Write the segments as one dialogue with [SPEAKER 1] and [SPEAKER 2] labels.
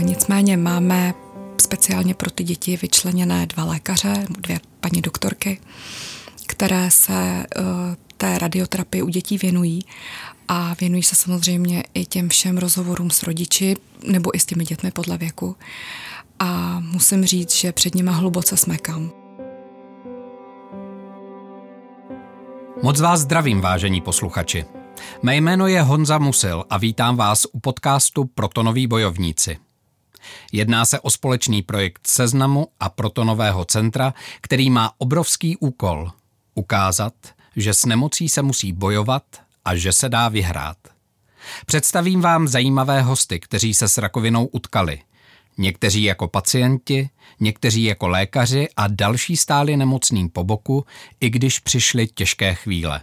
[SPEAKER 1] Nicméně máme speciálně pro ty děti vyčleněné dva lékaře, dvě paní doktorky, které se té radioterapii u dětí věnují a věnují se samozřejmě i těm všem rozhovorům s rodiči nebo i s těmi dětmi podle věku. A musím říct, že před nimi hluboce smekám.
[SPEAKER 2] Moc vás zdravím, vážení posluchači. Mé jméno je Honza Musil a vítám vás u podcastu Protonoví bojovníci. Jedná se o společný projekt Seznamu a Protonového centra, který má obrovský úkol ukázat, že s nemocí se musí bojovat a že se dá vyhrát. Představím vám zajímavé hosty, kteří se s rakovinou utkali. Někteří jako pacienti, někteří jako lékaři a další stáli nemocným po boku, i když přišly těžké chvíle.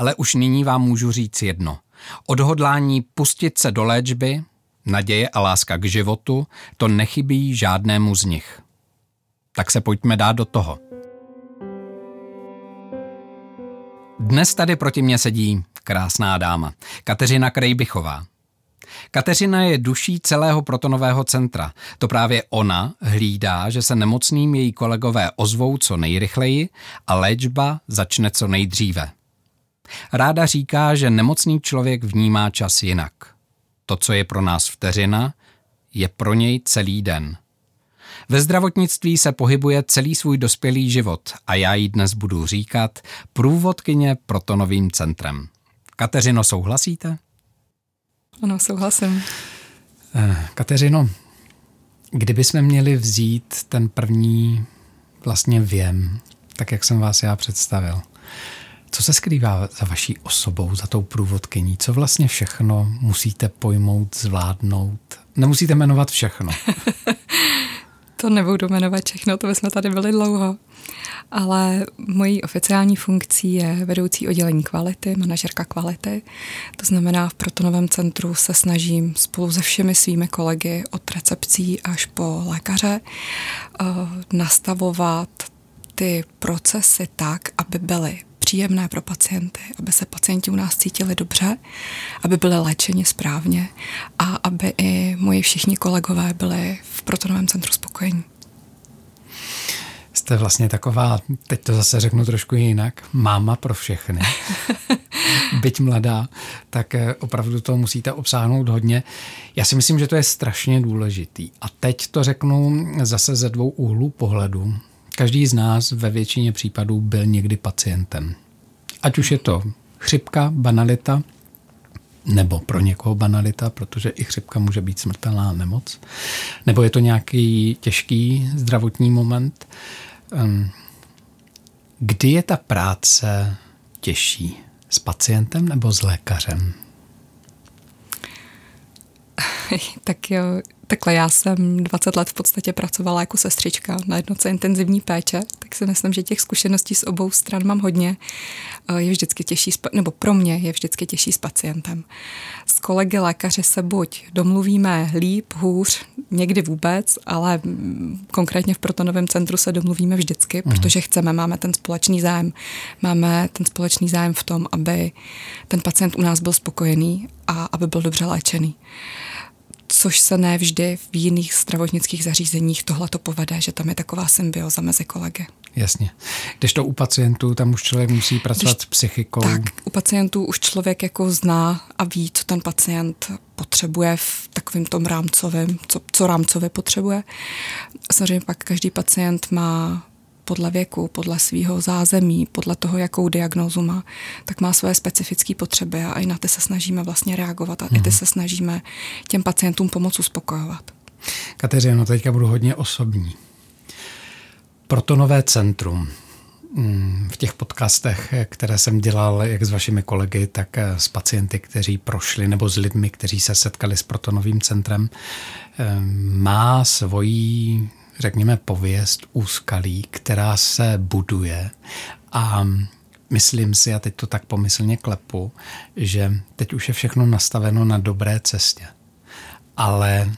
[SPEAKER 2] Ale už nyní vám můžu říct jedno. Odhodlání pustit se do léčby, naděje a láska k životu, to nechybí žádnému z nich. Tak se pojďme dát do toho. Dnes tady proti mně sedí krásná dáma, Kateřina Krejbichová. Kateřina je duší celého protonového centra. To právě ona hlídá, že se nemocným její kolegové ozvou co nejrychleji a léčba začne co nejdříve. Ráda říká, že nemocný člověk vnímá čas jinak. To, co je pro nás vteřina, je pro něj celý den – ve zdravotnictví se pohybuje celý svůj dospělý život a já jí dnes budu říkat průvodkyně protonovým centrem. Kateřino, souhlasíte?
[SPEAKER 1] Ano, souhlasím.
[SPEAKER 2] Eh, Kateřino, kdybychom měli vzít ten první vlastně věm, tak jak jsem vás já představil, co se skrývá za vaší osobou, za tou průvodkyní? Co vlastně všechno musíte pojmout, zvládnout? Nemusíte jmenovat všechno.
[SPEAKER 1] To nebudu jmenovat všechno, to bychom tady byli dlouho. Ale mojí oficiální funkcí je vedoucí oddělení kvality, manažerka kvality. To znamená, v Protonovém centru se snažím spolu se všemi svými kolegy od recepcí až po lékaře eh, nastavovat ty procesy tak, aby byly příjemné pro pacienty, aby se pacienti u nás cítili dobře, aby byli léčeni správně a aby i moji všichni kolegové byli v protonovém centru spokojení.
[SPEAKER 2] Jste vlastně taková, teď to zase řeknu trošku jinak, máma pro všechny. Byť mladá, tak eh, opravdu to musíte obsáhnout hodně. Já si myslím, že to je strašně důležitý. A teď to řeknu zase ze dvou úhlů pohledu. Každý z nás ve většině případů byl někdy pacientem. Ať už je to chřipka, banalita, nebo pro někoho banalita, protože i chřipka může být smrtelná nemoc, nebo je to nějaký těžký zdravotní moment. Ehm, kdy je ta práce těžší? S pacientem nebo s lékařem?
[SPEAKER 1] tak jo, takhle já jsem 20 let v podstatě pracovala jako sestřička na jednoce intenzivní péče, tak si myslím, že těch zkušeností z obou stran mám hodně. Eh, je vždycky těžší, nebo pro mě je vždycky těžší s pacientem. S kolegy lékaři se buď domluvíme líp, hůř, někdy vůbec, ale konkrétně v Protonovém centru se domluvíme vždycky, mm. protože chceme, máme ten společný zájem. Máme ten společný zájem v tom, aby ten pacient u nás byl spokojený a aby byl dobře léčený což se ne vždy v jiných zdravotnických zařízeních tohle to povede, že tam je taková symbioza mezi kolegy.
[SPEAKER 2] Jasně. Když to u pacientů, tam už člověk musí pracovat Když, s psychikou.
[SPEAKER 1] Tak, u pacientů už člověk jako zná a ví, co ten pacient potřebuje v takovém tom rámcovém, co, co rámcově potřebuje. Samozřejmě pak každý pacient má podle věku, podle svého zázemí, podle toho, jakou diagnózu má, tak má své specifické potřeby a i na ty se snažíme vlastně reagovat a mm. i ty mhm. se snažíme těm pacientům pomoct uspokojovat.
[SPEAKER 2] Kateřino, teďka budu hodně osobní. Protonové centrum. Mm, v těch podcastech, které jsem dělal jak s vašimi kolegy, tak s pacienty, kteří prošli, nebo s lidmi, kteří se setkali s protonovým centrem, eh, má svoji řekněme, pověst úskalí, která se buduje a myslím si, a teď to tak pomyslně klepu, že teď už je všechno nastaveno na dobré cestě. Ale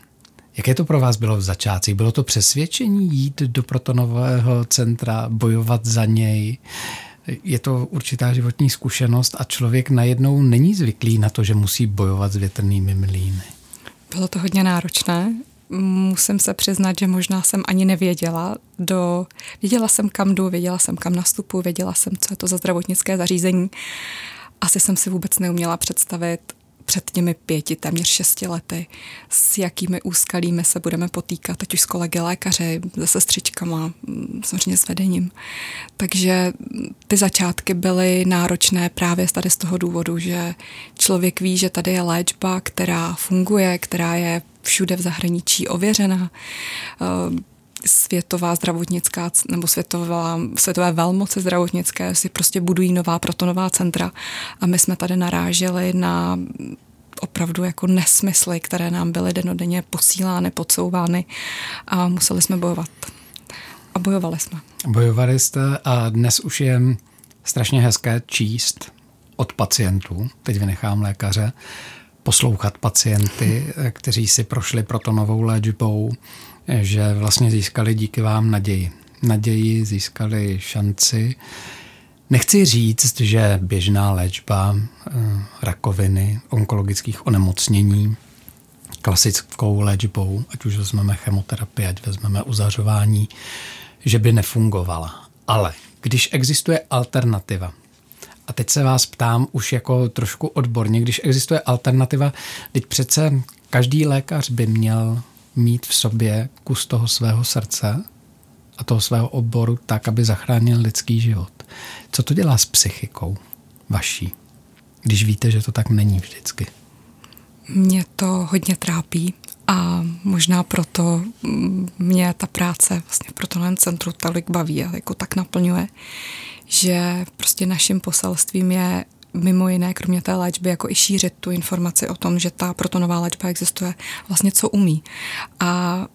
[SPEAKER 2] Jaké to pro vás bylo v začátcích? Bylo to přesvědčení jít do protonového centra, bojovat za něj? Je to určitá životní zkušenost a člověk najednou není zvyklý na to, že musí bojovat s větrnými mlýny.
[SPEAKER 1] Bylo to hodně náročné. Musím se přiznat, že možná jsem ani nevěděla. Do, věděla jsem, kam jdu, věděla jsem, kam nastupu, věděla jsem, co je to za zdravotnické zařízení. Asi jsem si vůbec neuměla představit, před těmi pěti, téměř šesti lety, s jakými úskalími se budeme potýkat, ať už s kolegy lékaři, se sestřičkama, mm, samozřejmě s vedením. Takže ty začátky byly náročné právě tady z toho důvodu, že člověk ví, že tady je léčba, která funguje, která je všude v zahraničí ověřena světová zdravotnická nebo světová, světové velmoci zdravotnické si prostě budují nová protonová centra a my jsme tady naráželi na opravdu jako nesmysly, které nám byly denodenně posílány, podsouvány a museli jsme bojovat. A bojovali jsme.
[SPEAKER 2] Bojovali jste a dnes už je strašně hezké číst od pacientů, teď vynechám lékaře, poslouchat pacienty, kteří si prošli protonovou léčbou, že vlastně získali díky vám naději. Naději, získali šanci. Nechci říct, že běžná léčba eh, rakoviny, onkologických onemocnění, klasickou léčbou, ať už vezmeme chemoterapii, ať vezmeme uzařování, že by nefungovala. Ale když existuje alternativa, a teď se vás ptám už jako trošku odborně, když existuje alternativa, teď přece každý lékař by měl mít v sobě kus toho svého srdce a toho svého oboru tak, aby zachránil lidský život. Co to dělá s psychikou vaší, když víte, že to tak není vždycky?
[SPEAKER 1] Mě to hodně trápí a možná proto mě ta práce vlastně v protoném centru tolik baví a jako tak naplňuje, že prostě naším poselstím je mimo jiné, kromě té léčby, jako i šířit tu informaci o tom, že ta protonová léčba existuje, vlastně co umí. A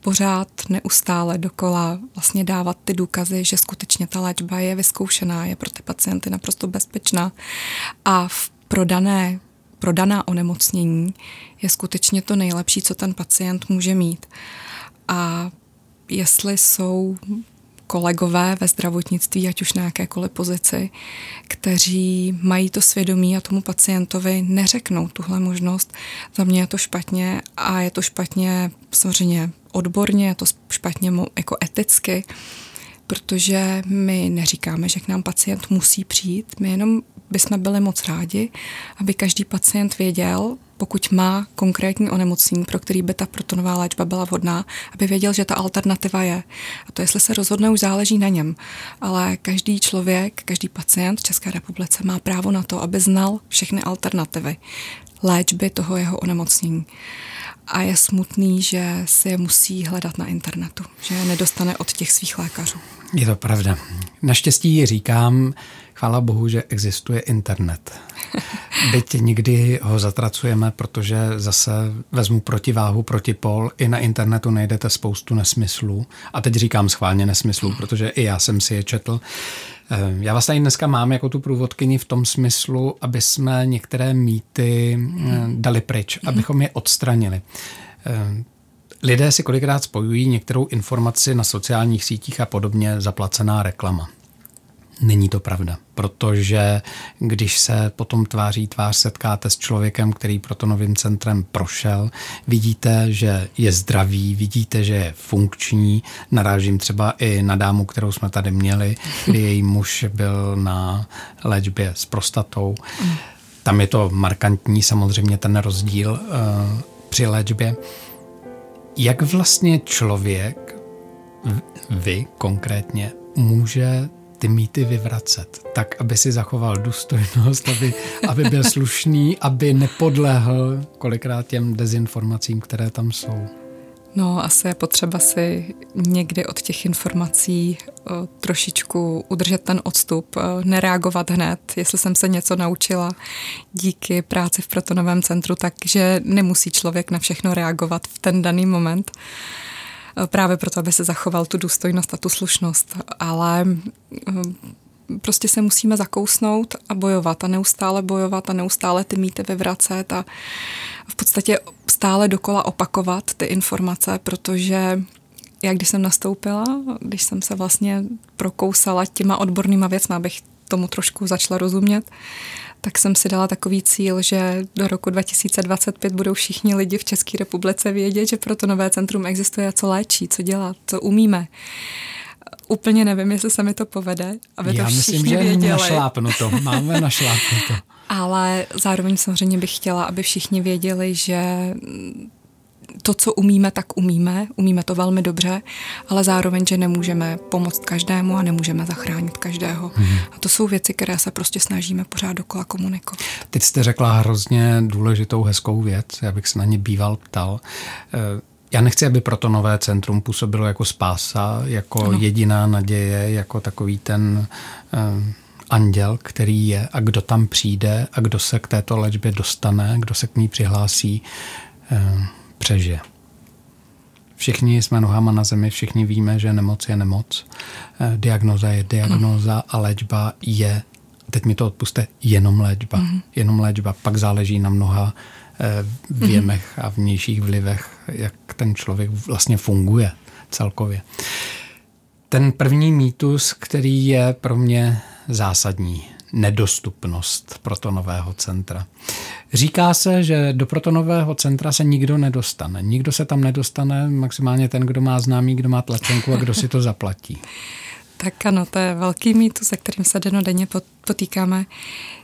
[SPEAKER 1] pořád neustále dokola vlastně dávat ty důkazy, že skutečně ta léčba je vyzkoušená, je pro ty pacienty naprosto bezpečná a v prodané prodaná onemocnění je skutečně to nejlepší, co ten pacient může mít. A jestli jsou kolegové ve zdravotnictví, ať už na jakékoliv pozici, kteří mají to svědomí a tomu pacientovi neřeknou tuhle možnost. Za mě je to špatně a je to špatně samozřejmě odborně, je to špatně jako eticky, protože my neříkáme, že k nám pacient musí přijít, my jenom bychom byli moc rádi, aby každý pacient věděl, pokud má konkrétní onemocnění, pro který by ta protonová léčba byla vhodná, aby věděl, že ta alternativa je. A to, jestli se rozhodne, už záleží na něm. Ale každý člověk, každý pacient v České republice má právo na to, aby znal všechny alternativy léčby toho jeho onemocnění. A je smutný, že si je musí hledat na internetu, že je nedostane od těch svých lékařů.
[SPEAKER 2] Je to pravda. Naštěstí říkám, chvála bohu, že existuje internet. Byť někdy ho zatracujeme, protože zase vezmu protiváhu, protipol, i na internetu najdete spoustu nesmyslů. A teď říkám schválně nesmyslů, protože i já jsem si je četl. Eh, já vás tady dneska mám jako tu průvodkyni v tom smyslu, aby jsme některé mýty eh, dali pryč, abychom je odstranili. Lidé si kolikrát spojují některou informaci na sociálních sítích a podobně zaplacená reklama. Není to pravda, protože když se potom tváří tvář setkáte s člověkem, který proto novým centrem prošel, vidíte, že je zdravý, vidíte, že je funkční. Narážím třeba i na dámu, kterou jsme tady měli, kdy její muž byl na léčbě s prostatou. Tam je to markantní samozřejmě ten rozdíl uh, při léčbě. Jak vlastně člověk, vy konkrétně, může ty mýty vyvracet, tak, aby si zachoval důstojnost, aby, aby byl slušný, aby nepodlehl kolikrát těm dezinformacím, které tam jsou.
[SPEAKER 1] No, asi je potřeba si někdy od těch informací o, trošičku udržet ten odstup, o, nereagovat hned. Jestli jsem se něco naučila díky práci v Protonovém centru, takže nemusí člověk na všechno reagovat v ten daný moment právě proto, aby se zachoval tu důstojnost a tu slušnost. Ale eh, prostě se musíme zakousnout a bojovat a neustále bojovat a neustále ty mýty vyvracet a v podstatě stále dokola opakovat ty informace, protože jak když jsem nastoupila, když jsem se vlastně prokousala těma odbornýma věcmi, abych tomu trošku začala rozumět, tak jsem si dala takový cíl, že do roku 2025 budou všichni lidi v České republice vědět, že protonové centrum existuje a co léčí, co dělá, co umíme. Úplně nevím, jestli se mi to povede, aby
[SPEAKER 2] Já
[SPEAKER 1] to všichni
[SPEAKER 2] myslím, že
[SPEAKER 1] věděli.
[SPEAKER 2] našlápnuto. Máme našlápnuto.
[SPEAKER 1] Ale zároveň samozřejmě bych chtěla, aby všichni věděli, že to, co umíme, tak umíme, umíme to velmi dobře, ale zároveň, že nemůžeme pomoct každému a nemůžeme zachránit každého. Hmm. A to jsou věci, které se prostě snažíme pořád dokola komunikovat.
[SPEAKER 2] Teď jste řekla hrozně důležitou, hezkou věc, já bych se na ně býval ptal. Eh, já nechci, aby proto nové centrum působilo jako spása, jako ano. jediná naděje, jako takový ten uh, anděl, který je a kdo tam přijde a kdo se k této léčbě dostane, kdo se k ní přihlásí, uh, přežije. Všichni jsme nohama na zemi, všichni víme, že nemoc je nemoc. Uh, diagnoza je diagnoza hmm. a léčba je, teď mi to odpuste, jenom léčba. Hmm. Jenom léčba. Pak záleží na mnoha věmech a vnějších vlivech, jak ten člověk vlastně funguje celkově. Ten první mýtus, který je pro mě zásadní, nedostupnost protonového centra. Říká se, že do protonového centra se nikdo nedostane. Nikdo se tam nedostane, maximálně ten, kdo má známý, kdo má tlačenku a kdo si to zaplatí.
[SPEAKER 1] Tak ano, to je velký mýtus, se kterým se denodenně potýkáme.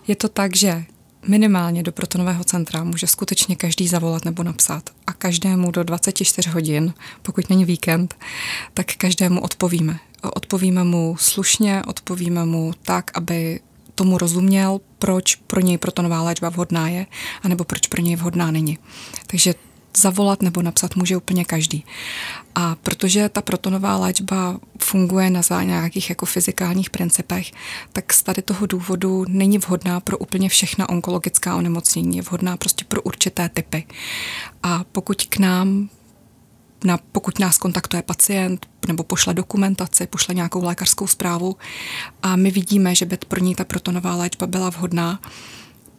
[SPEAKER 1] Je to tak, že minimálně do protonového centra může skutečně každý zavolat nebo napsat. A každému do 24 hodin, pokud není víkend, tak každému odpovíme. Odpovíme mu slušně, odpovíme mu tak, aby tomu rozuměl, proč pro něj protonová léčba vhodná je, anebo proč pro něj vhodná není. Takže zavolat nebo napsat může úplně každý. A protože ta protonová léčba funguje na nějakých jako fyzikálních principech, tak z tady toho důvodu není vhodná pro úplně všechna onkologická onemocnění. Je vhodná prostě pro určité typy. A pokud k nám na, pokud nás kontaktuje pacient nebo pošle dokumentaci, pošle nějakou lékařskou zprávu a my vidíme, že by pro ní ta protonová léčba byla vhodná,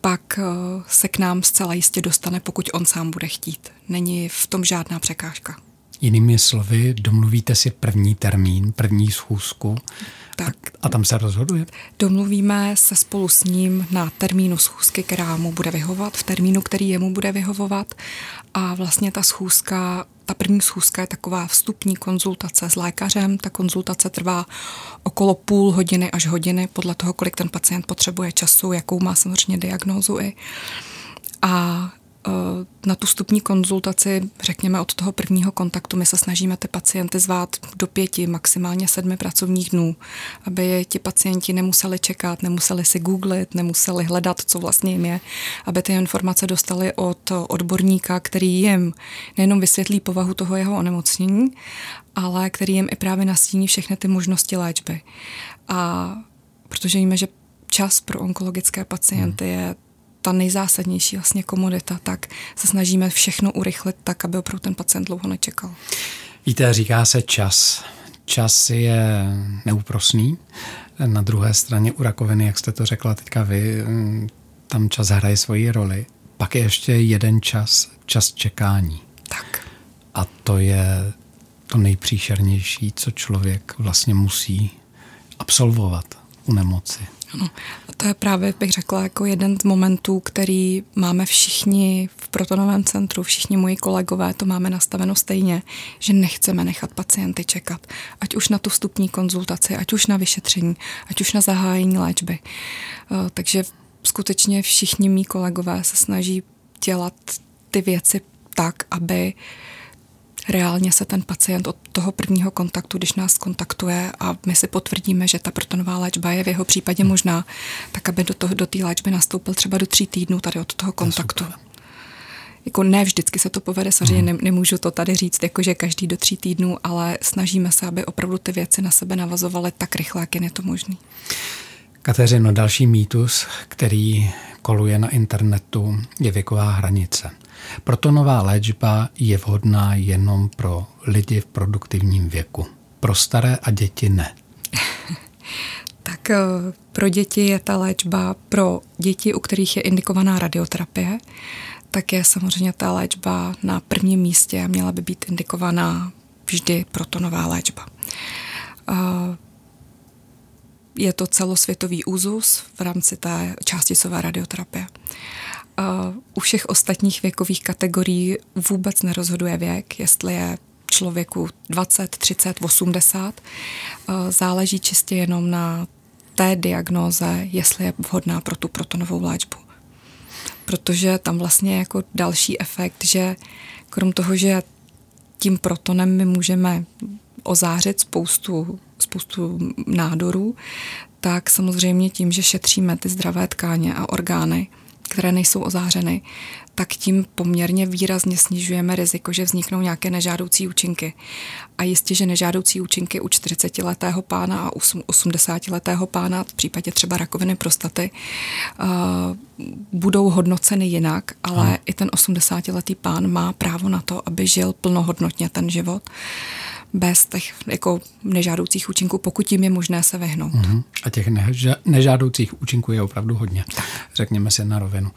[SPEAKER 1] pak eh, se k nám zcela jistě dostane, pokud on sám bude chtít. Není v tom žádná překážka.
[SPEAKER 2] Jinými slovy, domluvíte si první termín, první schůzku tak. A, tam se rozhoduje?
[SPEAKER 1] Domluvíme se spolu s ním na termínu schůzky, která mu bude vyhovovat, v termínu, který jemu bude vyhovovat. A vlastně ta schůzka, ta první schůzka je taková vstupní konzultace s lékařem. Ta konzultace trvá okolo půl hodiny až hodiny, podle toho, kolik ten pacient potřebuje času, jakou má samozřejmě diagnózu i. A na tu vstupní konzultaci, řekněme od toho prvního kontaktu, my se snažíme ty pacienty zvát do pěti, maximálně sedmi pracovních dnů, aby ti pacienti nemuseli čekat, nemuseli si googlit, nemuseli hledat, co vlastně jim je, aby ty informace dostali od odborníka, který jim nejenom vysvětlí povahu toho jeho onemocnění, ale který jim i právě nastíní všechny ty možnosti léčby. A protože víme, že čas pro onkologické pacienty je ta nejzásadnější vlastně komodita, tak se snažíme všechno urychlit tak, aby opravdu ten pacient dlouho nečekal.
[SPEAKER 2] Víte, říká se čas. Čas je neúprosný. Na druhé straně u rakoviny, jak jste to řekla teďka vy, tam čas hraje svoji roli. Pak je ještě jeden čas, čas čekání.
[SPEAKER 1] Tak.
[SPEAKER 2] A to je to nejpříšernější, co člověk vlastně musí absolvovat u nemoci.
[SPEAKER 1] Ano, a to je právě, bych řekla, jako jeden z momentů, který máme všichni v protonovém centru, všichni moji kolegové, to máme nastaveno stejně, že nechceme nechat pacienty čekat. Ať už na tu vstupní konzultaci, ať už na vyšetření, ať už na zahájení léčby. Eh, takže skutečně všichni mý kolegové se snaží dělat ty věci tak, aby reálně se ten pacient od toho prvního kontaktu, když nás kontaktuje a my si potvrdíme, že ta protonová léčba je v jeho případě možná, tak aby do, toho, do té léčby nastoupil třeba do tří týdnů tady od toho kontaktu. Jako ne vždycky se to povede, samozřejmě hmm. nemůžu to tady říct, jako že každý do tří týdnů, ale snažíme se, aby opravdu ty věci na sebe navazovaly tak rychle, jak je to možný.
[SPEAKER 2] Kateřino, další mýtus, který koluje na internetu, je věková hranice. Protonová léčba je vhodná jenom pro lidi v produktivním věku. Pro staré a děti ne.
[SPEAKER 1] tak eh, pro děti je ta léčba pro děti, u kterých je indikovaná radioterapie, tak je samozřejmě ta léčba na prvním místě a měla by být indikovaná, vždy protonová léčba. Uh, je to celosvětový úzus v rámci té částicové radioterapie. U všech ostatních věkových kategorií vůbec nerozhoduje věk, jestli je člověku 20, 30, 80. Záleží čistě jenom na té diagnóze, jestli je vhodná pro tu protonovou léčbu. Protože tam vlastně jako další efekt, že krom toho, že tím protonem my můžeme ozářit spoustu, spoustu nádorů, tak samozřejmě tím, že šetříme ty zdravé tkáně a orgány, které nejsou ozářeny, tak tím poměrně výrazně snižujeme riziko, že vzniknou nějaké nežádoucí účinky. A jistě, že nežádoucí účinky u 40-letého pána a 80-letého pána, v případě třeba rakoviny prostaty, uh, budou hodnoceny jinak, ale ano. i ten 80-letý pán má právo na to, aby žil plnohodnotně ten život bez těch jako nežádoucích účinků, pokud jim je možné se vyhnout. Uh-huh.
[SPEAKER 2] A těch nežádoucích účinků je opravdu hodně. Tak. Řekněme si na rovinu.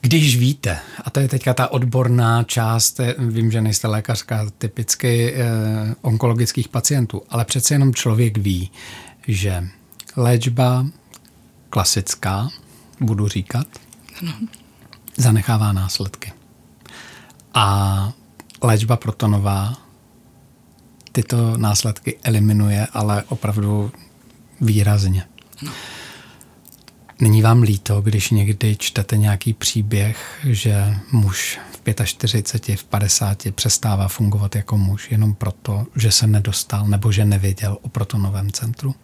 [SPEAKER 2] Když víte, a to je teďka ta odborná část, eh, vím, že nejste lékařka typicky eh, onkologických pacientů, ale přece jenom člověk ví, že léčba klasická, budu říkat, ano. zanechává následky. A léčba protonová tyto následky eliminuje, ale opravdu výrazně. Ano. Není vám líto, když někdy čtete nějaký příběh, že muž v 45, v 50 přestává fungovat jako muž jenom proto, že se nedostal nebo že nevěděl o protonovém centru?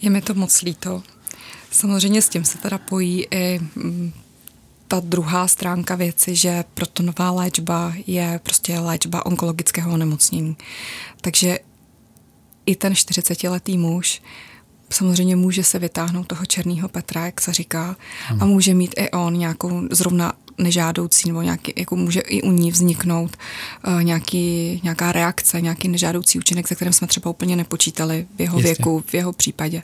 [SPEAKER 1] Je mi to moc líto. Samozřejmě s tím se teda pojí i mm, ta druhá stránka věci, že protonová léčba je prostě léčba onkologického onemocnění. Takže i ten 40-letý muž samozřejmě může se vytáhnout toho černého Petra, jak se říká, hmm. a může mít i on nějakou zrovna nežádoucí, nebo nějaký, jako může i u ní vzniknout uh, nějaký, nějaká reakce, nějaký nežádoucí účinek, se kterým jsme třeba úplně nepočítali v jeho Jistě. věku, v jeho případě.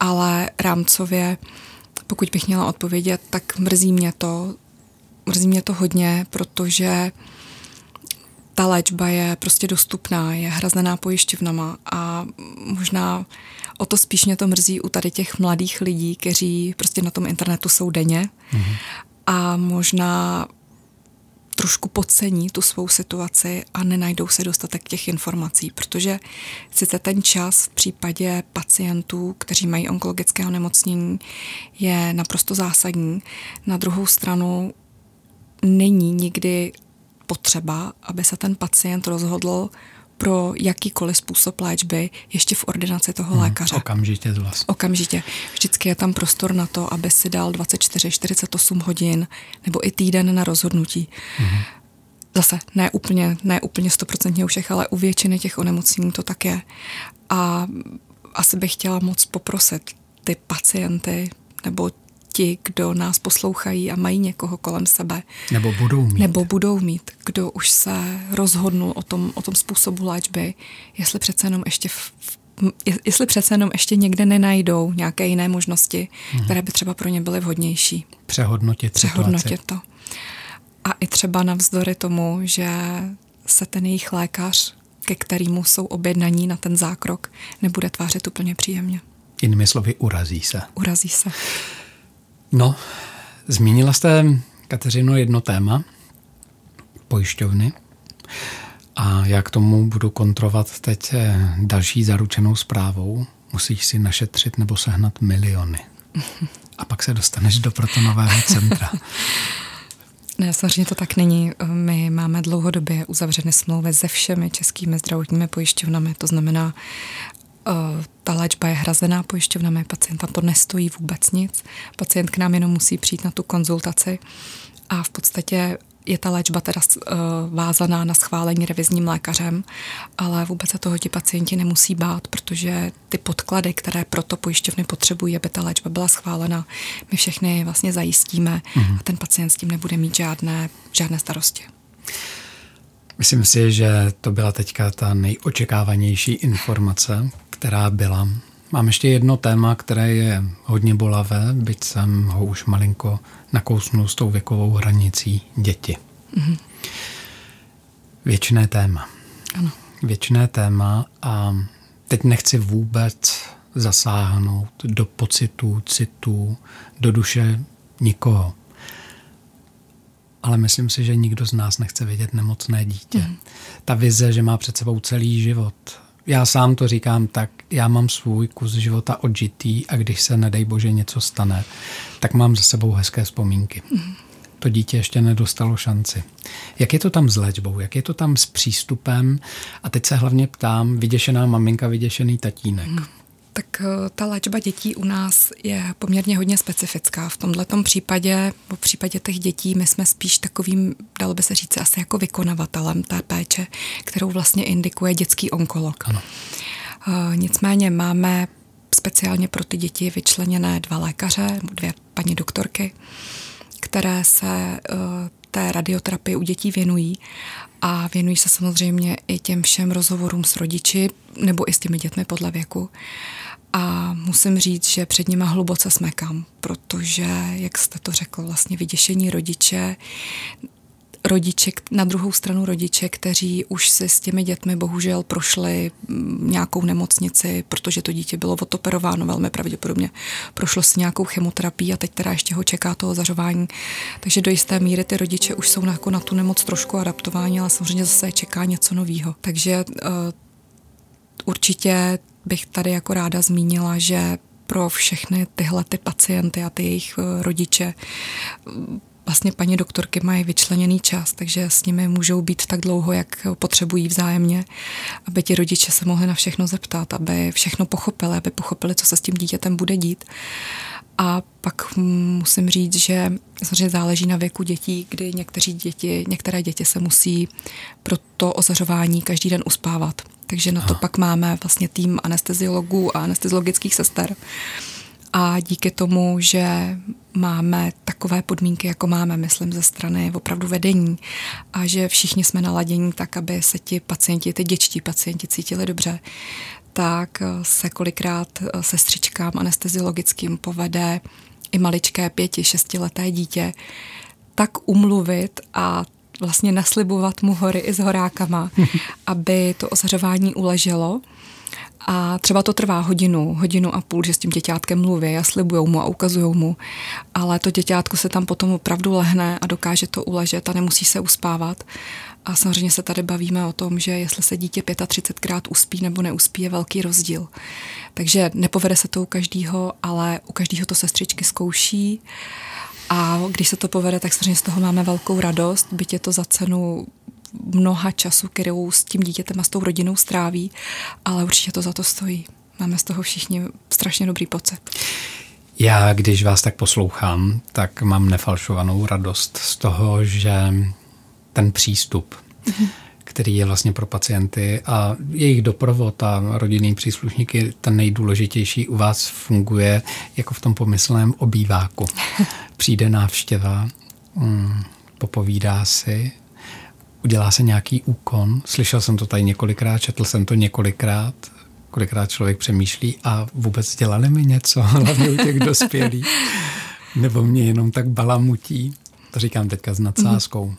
[SPEAKER 1] Ale rámcově, pokud bych měla odpovědět, tak mrzí mě to, mrzí mě to hodně, protože ta léčba je prostě dostupná, je hrazená pojišťovnama a možná O to spíš mě to mrzí u tady těch mladých lidí, kteří prostě na tom internetu jsou denně mm-hmm. a možná trošku podcení tu svou situaci a nenajdou se dostatek těch informací, protože sice ten čas v případě pacientů, kteří mají onkologické onemocnění, je naprosto zásadní. Na druhou stranu není nikdy potřeba, aby se ten pacient rozhodl pro jakýkoliv způsob léčby ještě v ordinaci toho hmm, lékaře.
[SPEAKER 2] Okamžitě vlastně.
[SPEAKER 1] Okamžitě. Vždycky je tam prostor na to, aby si dal 24, 48 hodin nebo i týden na rozhodnutí. Hmm. Zase ne úplně, ne úplně stoprocentně u všech, ale u většiny těch onemocnění to tak je. A asi bych chtěla moc poprosit ty pacienty nebo ti, kdo nás poslouchají a mají někoho kolem sebe.
[SPEAKER 2] Nebo budou mít.
[SPEAKER 1] Nebo budou mít, kdo už se rozhodnul o tom, o tom způsobu léčby, jestli přece jenom ještě v, jestli přece jenom ještě někde nenajdou nějaké jiné možnosti, hmm. které by třeba pro ně byly vhodnější.
[SPEAKER 2] Přehodnotit
[SPEAKER 1] Přehodnotit situaci. to. A i třeba navzdory tomu, že se ten jejich lékař, ke kterému jsou objednaní na ten zákrok, nebude tvářit úplně příjemně.
[SPEAKER 2] Jinými slovy, urazí se.
[SPEAKER 1] Urazí se.
[SPEAKER 2] No, zmínila jste, Kateřino, jedno téma, pojišťovny. A já k tomu budu kontrovat teď eh, další zaručenou zprávou. Musíš si našetřit nebo sehnat miliony. A pak se dostaneš do protonového centra.
[SPEAKER 1] Ne, samozřejmě to tak není. My máme dlouhodobě uzavřené smlouvy se všemi českými zdravotními pojišťovnami. To znamená, ta léčba je hrazená pojišťovnami, pacienta to nestojí vůbec nic. Pacient k nám jenom musí přijít na tu konzultaci a v podstatě je ta léčba teda uh, vázaná na schválení revizním lékařem, ale vůbec se toho ti pacienti nemusí bát, protože ty podklady, které proto pojišťovny potřebují, aby ta léčba byla schválena, my všechny vlastně zajistíme mm-hmm. a ten pacient s tím nebude mít žádné, žádné starosti.
[SPEAKER 2] Myslím si, že to byla teďka ta nejočekávanější informace, která byla. Mám ještě jedno téma, které je hodně bolavé, byť jsem ho už malinko nakousnul s tou věkovou hranicí děti. Mm-hmm. Věčné téma.
[SPEAKER 1] Ano.
[SPEAKER 2] Věčné téma a teď nechci vůbec zasáhnout do pocitů, citů, do duše nikoho. Ale myslím si, že nikdo z nás nechce vidět nemocné dítě. Mm. Ta vize, že má před sebou celý život. Já sám to říkám tak, já mám svůj kus života odžitý a když se, nedej bože, něco stane, tak mám za sebou hezké vzpomínky. Mm to dítě ještě nedostalo šanci. Jak je to tam s léčbou, jak je to tam s přístupem? A teď se hlavně ptám, vyděšená maminka, vyděšený tatínek. Hmm.
[SPEAKER 1] Tak eh, ta léčba dětí u nás je poměrně hodně specifická. V tomto případě, v případě těch dětí, my jsme spíš takovým, dalo by se říct, asi jako vykonavatelem té péče, kterou vlastně indikuje dětský onkolog. Ano. Eh, nicméně máme speciálně pro ty děti vyčleněné dva lékaře, dvě paní doktorky, které se eh, té radioterapii u dětí věnují a věnují se samozřejmě i těm všem rozhovorům s rodiči nebo i s těmi dětmi podle věku. A musím říct, že před nima hluboce smekám, protože, jak jste to řekl, vlastně vyděšení rodiče rodiče, na druhou stranu rodiče, kteří už si s těmi dětmi bohužel prošli mm, nějakou nemocnici, protože to dítě bylo odoperováno velmi pravděpodobně. Prošlo si nějakou chemoterapii a teď teda ještě ho čeká toho zařování. Takže do jisté míry ty rodiče už jsou na, jako na tu nemoc trošku adaptováni, ale samozřejmě zase čeká něco nového. Takže uh, určitě bych tady jako ráda zmínila, že pro všechny tyhle ty pacienty a ty jejich uh, rodiče vlastně paní doktorky mají vyčleněný čas, takže s nimi můžou být tak dlouho, jak potřebují vzájemně, aby ti rodiče se mohli na všechno zeptat, aby všechno pochopili, aby pochopili, co se s tím dítětem bude dít. A pak musím říct, že samozřejmě záleží na věku dětí, kdy někteří děti, některé děti se musí pro to ozařování každý den uspávat. Takže na to pak máme vlastně tým anesteziologů a anesteziologických sester, a díky tomu, že máme takové podmínky, jako máme, myslím, ze strany opravdu vedení. A že všichni jsme naladění tak, aby se ti pacienti, ty děčtí pacienti cítili dobře, tak se kolikrát sestřičkám anesteziologickým povede i maličké pěti, šestileté dítě tak umluvit a vlastně naslibovat mu hory i s horákama, aby to osařování uleželo a třeba to trvá hodinu, hodinu a půl, že s tím děťátkem mluví a slibují mu a ukazují mu, ale to děťátko se tam potom opravdu lehne a dokáže to uležet a nemusí se uspávat. A samozřejmě se tady bavíme o tom, že jestli se dítě 35krát uspí nebo neuspí, je velký rozdíl. Takže nepovede se to u každého, ale u každého to sestřičky zkouší. A když se to povede, tak samozřejmě z toho máme velkou radost, byť je to za cenu mnoha času, kterou s tím dítětem a s tou rodinou stráví, ale určitě to za to stojí. Máme z toho všichni strašně dobrý pocit.
[SPEAKER 2] Já, když vás tak poslouchám, tak mám nefalšovanou radost z toho, že ten přístup, mm-hmm. který je vlastně pro pacienty a jejich doprovod a rodinný příslušníky ten nejdůležitější u vás funguje jako v tom pomyslném obýváku. Přijde návštěva, mm, popovídá si, udělá se nějaký úkon. Slyšel jsem to tady několikrát, četl jsem to několikrát, kolikrát člověk přemýšlí a vůbec dělali mi něco, hlavně u těch dospělých. Nebo mě jenom tak balamutí. To říkám teďka s nadsázkou. Mm-hmm.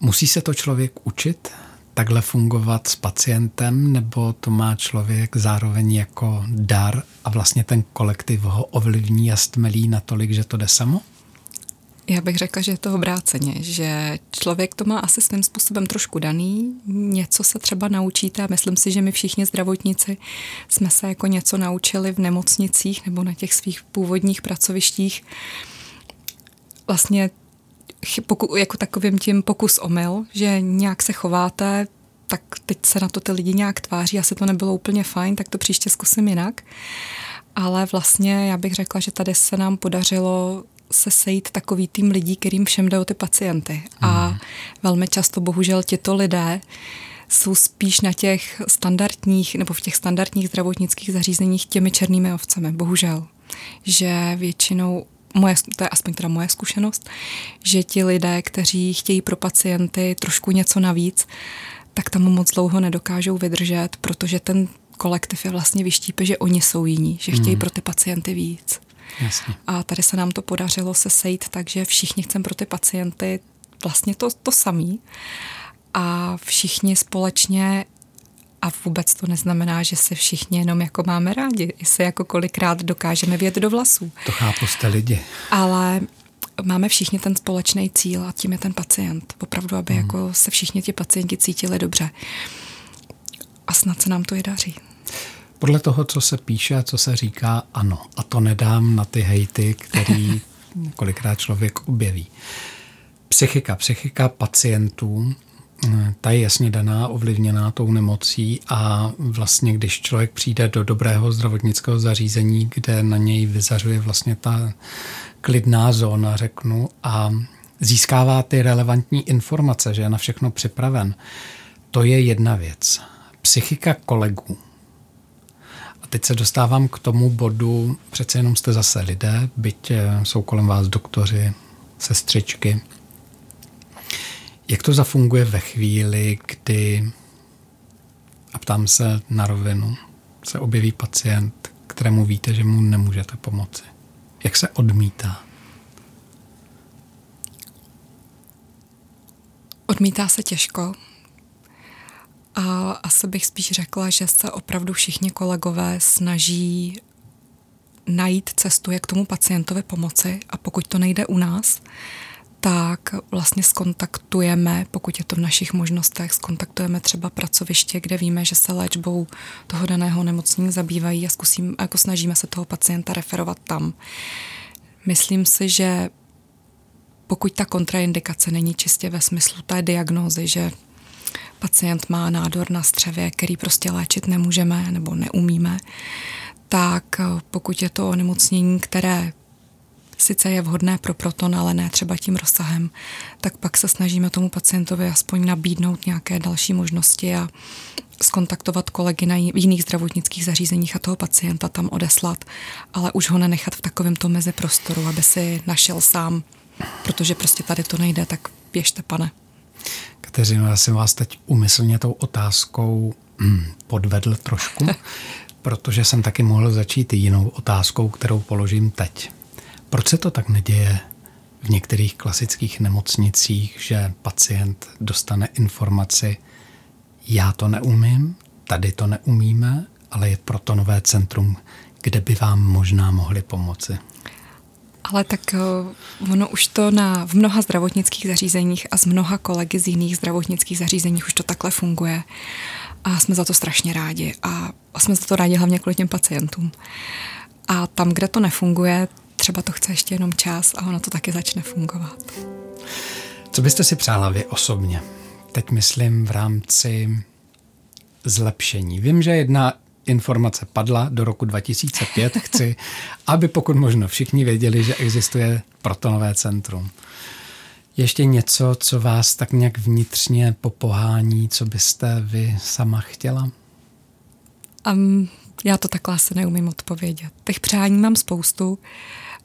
[SPEAKER 2] Musí se to člověk učit takhle fungovat s pacientem, nebo to má člověk zároveň jako dar a vlastně ten kolektiv ho ovlivní a stmelí natolik, že to jde samo?
[SPEAKER 1] Já bych řekla, že je to obráceně, že člověk to má asi svým způsobem trošku daný, něco se třeba naučíte a myslím si, že my všichni zdravotníci jsme se jako něco naučili v nemocnicích nebo na těch svých původních pracovištích. Vlastně poku, jako takovým tím pokus omyl, že nějak se chováte, tak teď se na to ty lidi nějak tváří, asi to nebylo úplně fajn, tak to příště zkusím jinak. Ale vlastně já bych řekla, že tady se nám podařilo se sejít takový tým lidí, kterým všem jde o ty pacienty. A mhm. velmi často bohužel těto lidé jsou spíš na těch standardních nebo v těch standardních zdravotnických zařízeních těmi černými ovcemi, bohužel. Že většinou moje, to je aspoň teda moje zkušenost, že ti lidé, kteří chtějí pro pacienty trošku něco navíc, tak tam moc dlouho nedokážou vydržet, protože ten kolektiv je vlastně vyštípe, že oni jsou jiní, že chtějí mm. pro ty pacienty víc. Jasně. A tady se nám to podařilo se sejít takže všichni chceme pro ty pacienty vlastně to, to samý. A všichni společně A vůbec to neznamená, že se všichni jenom jako máme rádi, i se jako kolikrát dokážeme vět do vlasů.
[SPEAKER 2] To chápu, jste lidi.
[SPEAKER 1] Ale máme všichni ten společný cíl a tím je ten pacient. Opravdu, aby hmm. jako se všichni ti pacienti cítili dobře. A snad se nám to i daří.
[SPEAKER 2] Podle toho, co se píše a co se říká, ano. A to nedám na ty hejty, který kolikrát člověk objeví. Psychika, psychika pacientů, ta je jasně daná, ovlivněná tou nemocí a vlastně, když člověk přijde do dobrého zdravotnického zařízení, kde na něj vyzařuje vlastně ta klidná zóna, řeknu, a získává ty relevantní informace, že je na všechno připraven, to je jedna věc. Psychika kolegů. Teď se dostávám k tomu bodu, přece jenom jste zase lidé, byť eh, jsou kolem vás doktoři, sestřičky. Jak to zafunguje ve chvíli, kdy, a ptám se na rovinu, se objeví pacient, kterému víte, že mu nemůžete pomoci? Jak se odmítá?
[SPEAKER 1] Odmítá se těžko. A asi bych spíš řekla, že se opravdu všichni kolegové snaží najít cestu, jak tomu pacientovi pomoci a pokud to nejde u nás, tak vlastně skontaktujeme, pokud je to v našich možnostech, skontaktujeme třeba pracoviště, kde víme, že se léčbou toho daného nemocnění zabývají a zkusím, jako snažíme se toho pacienta referovat tam. Myslím si, že pokud ta kontraindikace není čistě ve smyslu té diagnózy, že pacient má nádor na střevě, který prostě léčit nemůžeme nebo neumíme, tak pokud je to onemocnění, které sice je vhodné pro proton, ale ne třeba tím rozsahem, tak pak se snažíme tomu pacientovi aspoň nabídnout nějaké další možnosti a skontaktovat kolegy na jiných zdravotnických zařízeních a toho pacienta tam odeslat, ale už ho nenechat v takovémto meziprostoru, aby si našel sám, protože prostě tady to nejde, tak běžte, pane.
[SPEAKER 2] Kateřino, já jsem vás teď umyslně tou otázkou hm, podvedl trošku, protože jsem taky mohl začít jinou otázkou, kterou položím teď. Proč se to tak neděje v některých klasických nemocnicích, že pacient dostane informaci, já to neumím, tady to neumíme, ale je proto nové centrum, kde by vám možná mohli pomoci?
[SPEAKER 1] Ale tak eh, ono už to na, v mnoha zdravotnických zařízeních a z mnoha kolegy z jiných zdravotnických zařízeních už to takhle funguje. A jsme za to strašně rádi. A jsme za to rádi hlavně kvůli těm pacientům. A tam, kde to nefunguje, třeba to chce ještě jenom čas a ono to taky začne fungovat.
[SPEAKER 2] Co byste si přála vy osobně? Teď myslím v rámci zlepšení. Vím, že jedna informace padla do roku 2005. Chci, aby pokud možno všichni věděli, že existuje protonové centrum. Ještě něco, co vás tak nějak vnitřně popohání, co byste vy sama chtěla?
[SPEAKER 1] Um, já to takhle asi neumím odpovědět. Těch přání mám spoustu.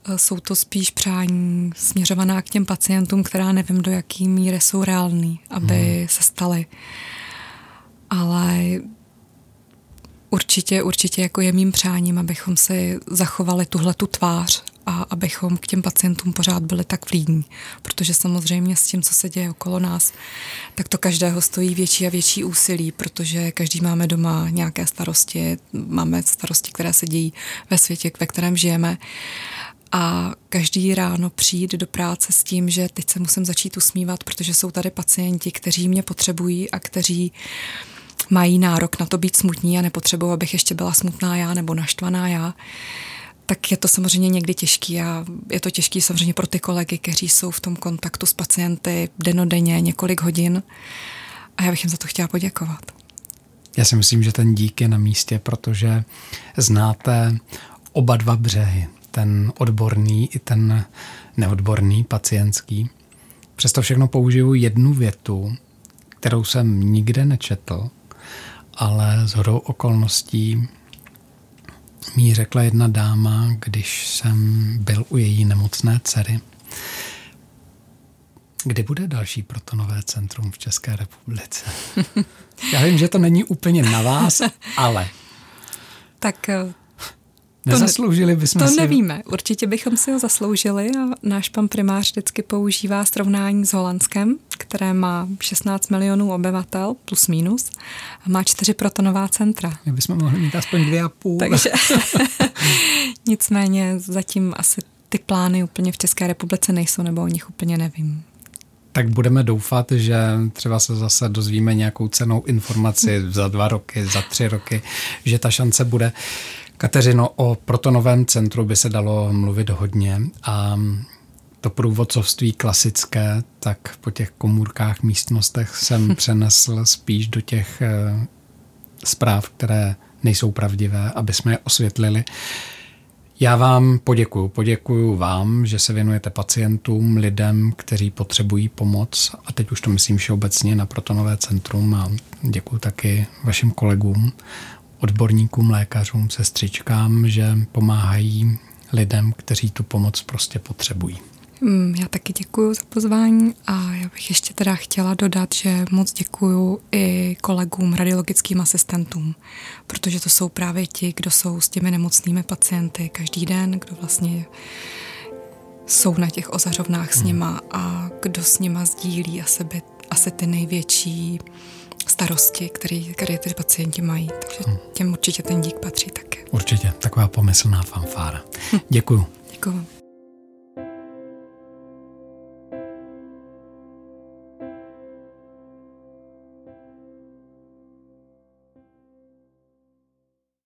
[SPEAKER 1] Eh, jsou to spíš přání směřovaná k těm pacientům, která nevím, do jaký míry jsou reální, aby hmm. se staly. Ale určitě, určitě jako je mým přáním, abychom si zachovali tuhle tu tvář a abychom k těm pacientům pořád byli tak vlídní. Protože samozřejmě s tím, co se děje okolo nás, tak to každého stojí větší a větší úsilí, protože každý máme doma nějaké starosti, máme starosti, které se dějí ve světě, ve kterém žijeme a každý ráno přijít do práce s tím, že teď se musím začít usmívat, protože jsou tady pacienti, kteří mě potřebují a kteří mají nárok na to být smutní a nepotřebují, abych ještě byla smutná já nebo naštvaná já, tak je to samozřejmě někdy těžký a je to těžký samozřejmě pro ty kolegy, kteří jsou v tom kontaktu s pacienty denodenně několik hodin a já bych jim za to chtěla poděkovat.
[SPEAKER 2] Já si myslím, že ten dík je na místě, protože znáte oba dva břehy ten odborný i ten neodborný, pacientský. Přesto všechno použiju jednu větu, kterou jsem nikde nečetl, ale z hodou okolností mi řekla jedna dáma, když jsem byl u její nemocné dcery. Kdy bude další protonové centrum v České republice? Já vím, že to není úplně na vás, ale...
[SPEAKER 1] Tak eh,
[SPEAKER 2] Nezasloužili bychom
[SPEAKER 1] to
[SPEAKER 2] si...
[SPEAKER 1] To nevíme. Určitě bychom si ho zasloužili a náš pan primář vždycky používá srovnání s Holandskem, které má 16 milionů obyvatel, plus minus, a má čtyři protonová centra.
[SPEAKER 2] My bychom mohli mít aspoň dvě a půl.
[SPEAKER 1] Takže nicméně zatím asi ty plány úplně v České republice nejsou, nebo o nich úplně nevím
[SPEAKER 2] tak budeme doufat, že třeba se zase dozvíme nějakou cenou informaci za dva roky, za tři roky, že ta šance bude. Kateřino, o protonovém centru by se dalo mluvit hodně a to průvodcovství klasické, tak po těch komůrkách, místnostech jsem přenesl spíš do těch eh, zpráv, které nejsou pravdivé, aby jsme je osvětlili. Já vám poděkuju. Poděkuju vám, že se věnujete pacientům, lidem, kteří potřebují pomoc. A teď už to myslím všeobecně na Protonové centrum a děkuju taky vašim kolegům, odborníkům, lékařům, sestřičkám, že pomáhají lidem, kteří tu pomoc prostě potřebují.
[SPEAKER 1] Mm, já taky děkuji za pozvání a já bych ještě teda chtěla dodat, že moc děkuji i kolegům, radiologickým asistentům, protože to jsou právě ti, kdo jsou s těmi nemocnými pacienty každý den, kdo vlastně jsou na těch ozařovnách s hmm. nima a kdo s nima sdílí asi, by, asi ty největší starosti, které, které ty pacienti mají. Takže hmm. těm určitě ten dík patří také.
[SPEAKER 2] Určitě, taková pomyslná fanfára. Děkuju.
[SPEAKER 1] Děkuju.